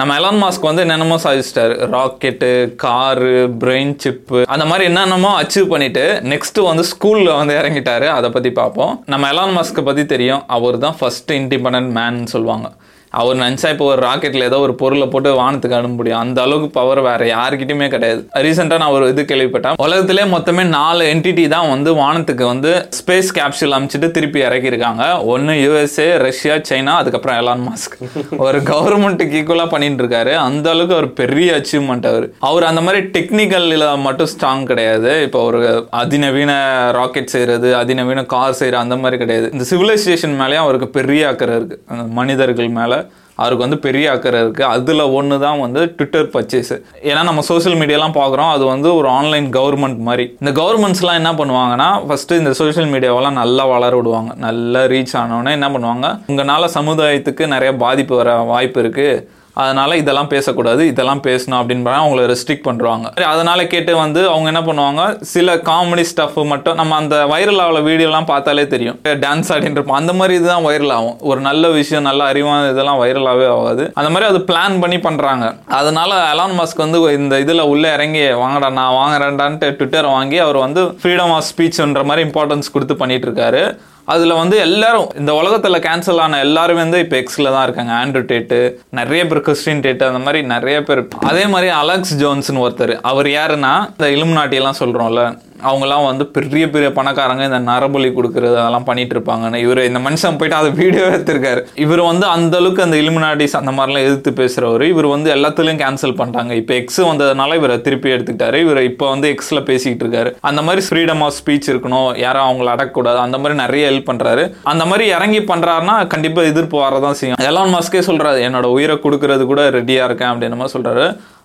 நம்ம Elon Musk வந்து என்னென்னமோ சாதிச்சிட்டாரு. ராக்கெட்டு காரு பிரெயின் சிப்பு அந்த மாதிரி என்னென்னமோ அச்சீவ் பண்ணிட்டு நெக்ஸ்ட் வந்து ஸ்கூல்ல வந்து இறங்கிட்டாரு. அதை பத்தி பார்ப்போம். நம்ம எலான் மாஸ்க்கை பத்தி தெரியும். அவர் தான் ஃபர்ஸ்ட் இண்டிபெண்டன்ட் மேன் சொல்லுவாங்க. அவர் நினச்சா இப்போ ஒரு ராக்கெட்டில் ஏதோ ஒரு பொருளை போட்டு வானத்துக்கு அனுப்ப முடியும் அந்த அளவுக்கு பவர் வேற யாருக்கிட்டையுமே கிடையாது. ரீசெண்டாக நான் ஒரு இது கேள்விப்பட்டேன். உலகத்திலே மொத்தமே நாலு என்டிட்டி தான் வந்து வானத்துக்கு வந்து ஸ்பேஸ் கேப்சூல் அமைச்சிட்டு திருப்பி இறக்கியிருக்காங்க. ஒன்று யூஎஸ்ஏ ரஷ்யா சைனா அதுக்கப்புறம் எலான் மாஸ்க் ஒரு கவர்மெண்ட்டுக்கு ஈக்குவலாக பண்ணிட்டு இருக்காரு அந்த அளவுக்கு ஒரு பெரிய அச்சீவ்மெண்ட் அவர். அவர் அந்த மாதிரி டெக்னிக்கலில் மட்டும் ஸ்ட்ராங் கிடையாது. இப்போ ஒரு அதிநவீன ராக்கெட் செய்கிறது அதிநவீன கார் செய்யறது அந்த மாதிரி கிடையாது. இந்த சிவிலைசேஷன் மேலேயும் அவருக்கு பெரிய அக்கறை இருக்குது மனிதர்கள் மேலே. அவருக்கு வந்து பெரிய அக்கறை இருக்குது அதில் ஒன்று தான் வந்து ட்விட்டர் பர்ச்சேஸு ஏன்னா நம்ம சோஷியல் மீடியாலாம் பார்க்குறோம் அது வந்து ஒரு ஆன்லைன் கவர்மெண்ட் மாதிரி. இந்த கவர்மெண்ட்ஸ்லாம் என்ன பண்ணுவாங்கன்னா ஃபஸ்ட்டு இந்த சோஷியல் மீடியாவெல்லாம் நல்லா வளர விடுவாங்க. நல்லா ரீச் ஆனோடனே என்ன பண்ணுவாங்க? உங்களால் சமுதாயத்துக்கு நிறைய பாதிப்பு வர வாய்ப்பு இருக்குது அதனால இதெல்லாம் பேசக்கூடாது இதெல்லாம் பேசணும் அப்படின்னு அவங்கள ரெஸ்ட்ரிக்ட் பண்ணுவாங்க அதனால கேட்டு வந்து அவங்க என்ன பண்ணுவாங்க சில காமெடி ஸ்டஃப் மட்டும் நம்ம அந்த வைரல் ஆகல வீடியோலாம் பார்த்தாலே தெரியும். டான்ஸ் ஆடிட்டு இருப்போம். அந்த மாதிரி இதுதான் வைரல் ஆகும். ஒரு நல்ல விஷயம் நல்ல அறிவான இதெல்லாம் வைரலாகவே ஆகாது. அந்த மாதிரி அது பிளான் பண்ணி பண்றாங்க. அதனால அலான் மாஸ்க் வந்து இந்த இதுல உள்ள இறங்கி வாங்கடா நான் வாங்குறேன்டான்ட்டு ட்விட்டர் வாங்கி அவர் வந்து ஃப்ரீடம் ஆஃப் ஸ்பீச்ன்ற மாதிரி இம்பார்ட்டன்ஸ் கொடுத்து பண்ணிட்டு இருக்காரு. அதில் வந்து எல்லாரும் இந்த உலகத்தில் கேன்சல் ஆன எல்லாருமே வந்து இப்போ எக்ஸில் தான் இருக்காங்க. ஆண்ட்ரூ டேட்டு நிறைய பேர் கிறிஸ்டின் டேட்டு அந்த மாதிரி நிறைய பேர். அதே மாதிரி அலெக்ஸ் ஜோன்ஸ்னு ஒருத்தர். அவர் யாருன்னா இந்த இலுமினாட்டி சொல்கிறோம்ல அவங்கெல்லாம் வந்து பெரிய பெரிய பணக்காரங்க இந்த நரபலி கொடுக்கறது அதெல்லாம் பண்ணிட்டு இருப்பாங்கன்னு இவர் இந்த மனுஷன் போயிட்டு அதை வீடியோ எடுத்திருக்காரு. இவர் வந்து அந்த அளவுக்கு அந்த இலுமினாட்டிஸ் அந்த மாதிரிலாம் எதிர்த்து பேசுகிறவர் இவர் வந்து எல்லாத்துலேயும் கேன்சல் பண்ணிட்டாங்க. இப்போ எக்ஸ் வந்ததுனால இவரை திருப்பி எடுத்துக்கிட்டாரு. இவர் இப்போ வந்து எக்ஸில் பேசிக்கிட்டு இருக்காரு. அந்த மாதிரி ஃப்ரீடம் ஆஃப் ஸ்பீச் இருக்கணும். யாரும் அவங்கள அடக்கக்கூடாது. அந்த மாதிரி நிறைய ஹெல்ப் பண்ணுறாரு அந்த மாதிரி இறங்கி பண்ணுறாருன்னா கண்டிப்பாக எதிர்ப்பு வரதான் செய்யும். எலான் மாஸ்கே சொல்கிறாரு என்னோட உயிரை கொடுக்கறது கூட ரெடியாக இருக்கேன் அப்படின்னு மாதிரி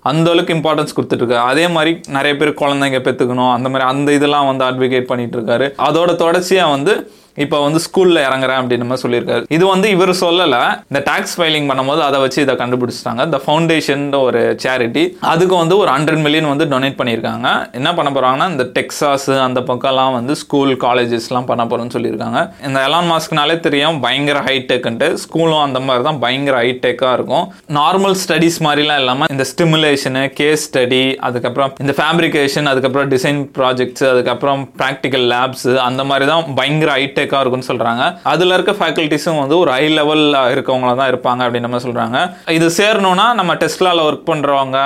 அந்த அளவுக்கு இம்பார்ட்டன்ஸ் கொடுத்துட்டு இருக்காரு அதே மாதிரி நிறைய பேர் குழந்தைங்க பெற்றுக்கணும் அந்த மாதிரி அந்த இதெல்லாம் வந்து அட்வொகேட் பண்ணிட்டு இருக்காரு அதோட தொடர்ச்சியாக வந்து இப்போ வந்து ஸ்கூல்ல இறங்குறேன் அப்படின்னு மாதிரி சொல்லியிருக்காரு. இது வந்து இவர் சொல்லலை. இந்த டாக்ஸ் ஃபைலிங் பண்ணும்போது அதை வச்சு இதை கண்டுபிடிச்சிட்டாங்க. இந்த ஃபவுண்டேஷன் ஒரு சேரிட்டி அதுக்கு வந்து ஒரு ஹண்ட்ரட் மில்லியன் வந்து டொனேட் பண்ணியிருக்காங்க. என்ன பண்ண போறாங்கன்னா இந்த டெக்ஸாஸ் அந்த பக்கம்லாம் வந்து ஸ்கூல் காலேஜஸ்லாம் பண்ண போறோம்னு சொல்லியிருக்காங்க. இந்த எலான் மாஸ்க்னாலே தெரியும் பயங்கர ஹைடெக்குன்ட்டு ஸ்கூலும் அந்த மாதிரி தான் பயங்கர ஹைடெக்காக இருக்கும். நார்மல் ஸ்டடீஸ் மாதிரிலாம் இல்லாமல் இந்த ஸ்டிமுலேஷனு கேஸ் ஸ்டடி அதுக்கப்புறம் இந்த ஃபேப்ரிகேஷன் அதுக்கப்புறம் டிசைன் ப்ராஜெக்ட்ஸ் அதுக்கப்புறம் ப்ராக்டிக்கல் லேப்ஸ் அந்த மாதிரி தான் பயங்கர ஹைடெக் ஹைடெக்காக இருக்கும்னு சொல்கிறாங்க அதில் இருக்க ஃபேக்கல்ட்டிஸும் வந்து ஒரு ஹை லெவலில் இருக்கவங்கள தான் இருப்பாங்க அப்படின்னு நம்ம சொல்கிறாங்க இது சேரணும்னா நம்ம டெஸ்ட்லாவில் ஒர்க் பண்ணுறவங்க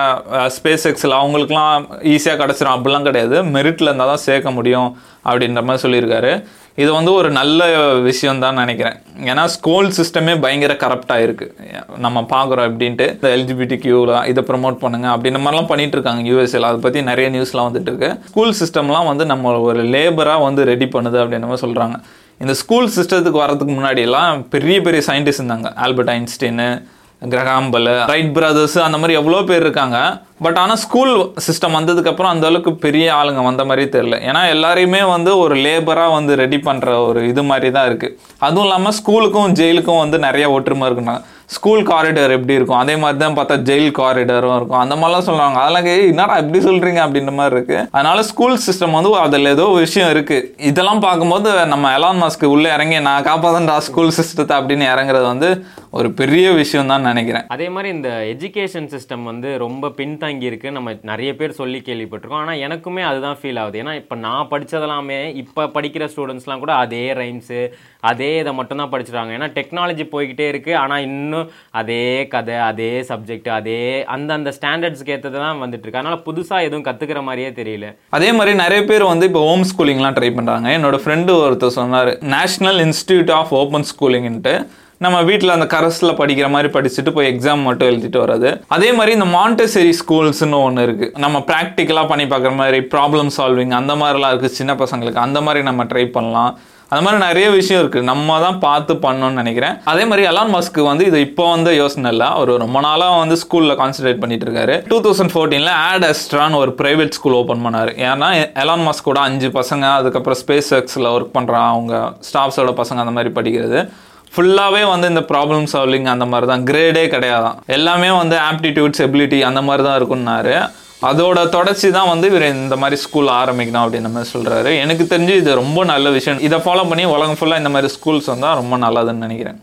ஸ்பேஸ் எக்ஸில் அவங்களுக்குலாம் ஈஸியாக கிடச்சிரும். அப்படிலாம் கிடையாது. மெரிட்டில் இருந்தால் தான் சேர்க்க முடியும் அப்படின்ற மாதிரி சொல்லியிருக்காரு. இது வந்து ஒரு நல்ல விஷயம் தான் நினைக்கிறேன். ஏன்னா ஸ்கூல் சிஸ்டமே பயங்கர கரப்டாக இருக்குது நம்ம பார்க்குறோம் அப்படின்ட்டு இந்த எல்ஜிபிடி கியூவில் இதை ப்ரொமோட் பண்ணுங்க அப்படின்ற மாதிரிலாம் பண்ணிட்டு இருக்காங்க யூஎஸ்ஏல அதை பற்றி நிறைய நியூஸ்லாம் வந்துட்டு இருக்கு. ஸ்கூல் சிஸ்டம்லாம் வந்து நம்ம ஒரு லேபராக வந்து ரெடி பண்ணுது அப்படின்னு மாதிரி சொல்கிறாங்க இந்த ஸ்கூல் சிஸ்டத்துக்கு வரதுக்கு முன்னாடியெல்லாம் பெரிய பெரிய சயின்டிஸ்ட் இருந்தாங்க. Albert Einstein Graham Bell Wright brothers அந்த மாதிரி எவ்வளோ பேர் இருக்காங்க. பட் ஆனால் ஸ்கூல் சிஸ்டம் வந்ததுக்கப்புறம் அந்த அளவுக்கு பெரிய ஆளுங்க வந்த மாதிரி தெரில ஏன்னா எல்லாரையுமே வந்து ஒரு லேபராக வந்து ரெடி பண்ணுற ஒரு இது மாதிரி தான் இருக்குது அதுவும் இல்லாமல் ஸ்கூலுக்கும் ஜெயிலுக்கும் வந்து நிறைய ஒற்றுமை இருக்குனாங்க ஸ்கூல் காரிடர் எப்படி இருக்கும்? அதே மாதிரி தான் பார்த்தா ஜெயில் காரிடரும் இருக்கும். அந்த மாதிரிலாம் சொல்லுவாங்க. அதெல்லாம் என்னடா எப்படி சொல்கிறீங்க அப்படின்ற மாதிரி இருக்கு. அதனால ஸ்கூல் சிஸ்டம் வந்து அதில் ஏதோ விஷயம் இருக்கு. இதெல்லாம் பார்க்கும்போது நம்ம எலான் மாஸ்க்கு உள்ளே இறங்கி நான் காப்பாதன்டா ஸ்கூல் சிஸ்டத்தை அப்படின்னு இறங்குறது வந்து ஒரு பெரிய விஷயம் தான் நினைக்கிறேன். அதே மாதிரி இந்த எஜுகேஷன் சிஸ்டம் வந்து ரொம்ப பின்தங்கி இருக்கு. நம்ம நிறைய பேர் சொல்லி கேள்விப்பட்டிருக்கோம். ஆனால் எனக்குமே அதுதான் ஃபீல் ஆகுது. ஏன்னா இப்போ நான் படித்ததெல்லாமே இப்போ படிக்கிற ஸ்டூடெண்ட்ஸ்லாம் கூட அதே ரைம்ஸு அதே இதை மட்டும்தான் படிச்சிருக்காங்க. ஏன்னா டெக்னாலஜி போய்கிட்டே இருக்குது ஆனால் இன்னும் அதே கதை அதே சப்ஜெக்ட் அதே அந்தந்த ஸ்டாண்டர்ட்ஸ்க்கு ஏற்றது தான் வந்துட்டு இருக்கு. அதனால புதுசாக எதுவும் கற்றுக்கிற மாதிரியே தெரியல. அதே மாதிரி நிறைய பேர் வந்து இப்போ ஹோம் ஸ்கூலிங்லாம் ட்ரை பண்ணுறாங்க என்னோட ஃப்ரெண்டு ஒருத்தர் சொன்னார் நேஷனல் இன்ஸ்டியூட் ஆஃப் ஓப்பன் ஸ்கூலிங்ன்ட்டு நம்ம வீட்டில் அந்த கரஸில் படிக்கிற மாதிரி படிச்சுட்டு போய் எக்ஸாம் மட்டும் எழுதிட்டு வர்றது. அதே மாதிரி இந்த மாண்டசரி ஸ்கூல்ஸ்னு ஒன்று இருக்குது நம்ம ப்ராக்டிக்கலாக பண்ணி பார்க்குற மாதிரி ப்ராப்ளம் சால்விங் அந்த மாதிரிலாம் இருக்குது சின்ன பசங்களுக்கு. அந்த மாதிரி நம்ம ட்ரை பண்ணலாம். அந்த மாதிரி நிறைய விஷயம் இருக்குது நம்ம தான் பார்த்து பண்ணணும்னு நினைக்கிறேன். அதே மாதிரி அலான் மஸ்க்கு வந்து இது இப்போ வந்து யோசனை இல்லை. அவர் ரொம்ப நாளாக வந்து ஸ்கூலில் கான்சன்ட்ரேட் பண்ணிட்டு இருக்காரு. டூ தௌசண்ட் ஃபோர்டீனில் ஆட் அஸ்ட்ரான்னு ஒரு பிரைவேட் ஸ்கூல் ஓப்பன் பண்ணார். ஏன்னா எலான் மஸ்கோட அஞ்சு பசங்க அதுக்கப்புறம் ஸ்பேஸ் எக்ஸில் ஒர்க் பண்ணுறான் அவங்க ஸ்டாஃப்ஸோட பசங்க அந்த மாதிரி படிக்கிறது. ஃபுல்லாகவே வந்து இந்த ப்ராப்ளம் சால்விங் அந்த மாதிரி தான் கிரேடே கிடையாதான். எல்லாமே வந்து ஆப்டிடியூட்ஸ் எபிலிட்டி அந்த மாதிரி தான் இருக்குன்னாரு. அதோட தொடர்ச்சி தான் வந்து இவர் இந்த மாதிரி ஸ்கூல் ஆரம்பிக்கணும் அப்படின்னு மாதிரி சொல்கிறாரு எனக்கு தெரிஞ்சு இது ரொம்ப நல்ல விஷயம். இதை ஃபாலோ பண்ணி உலகம் ஃபுல்லாக இந்த மாதிரி ஸ்கூல்ஸ் வந்தால் ரொம்ப நல்லதுன்னு நினைக்கிறேன்.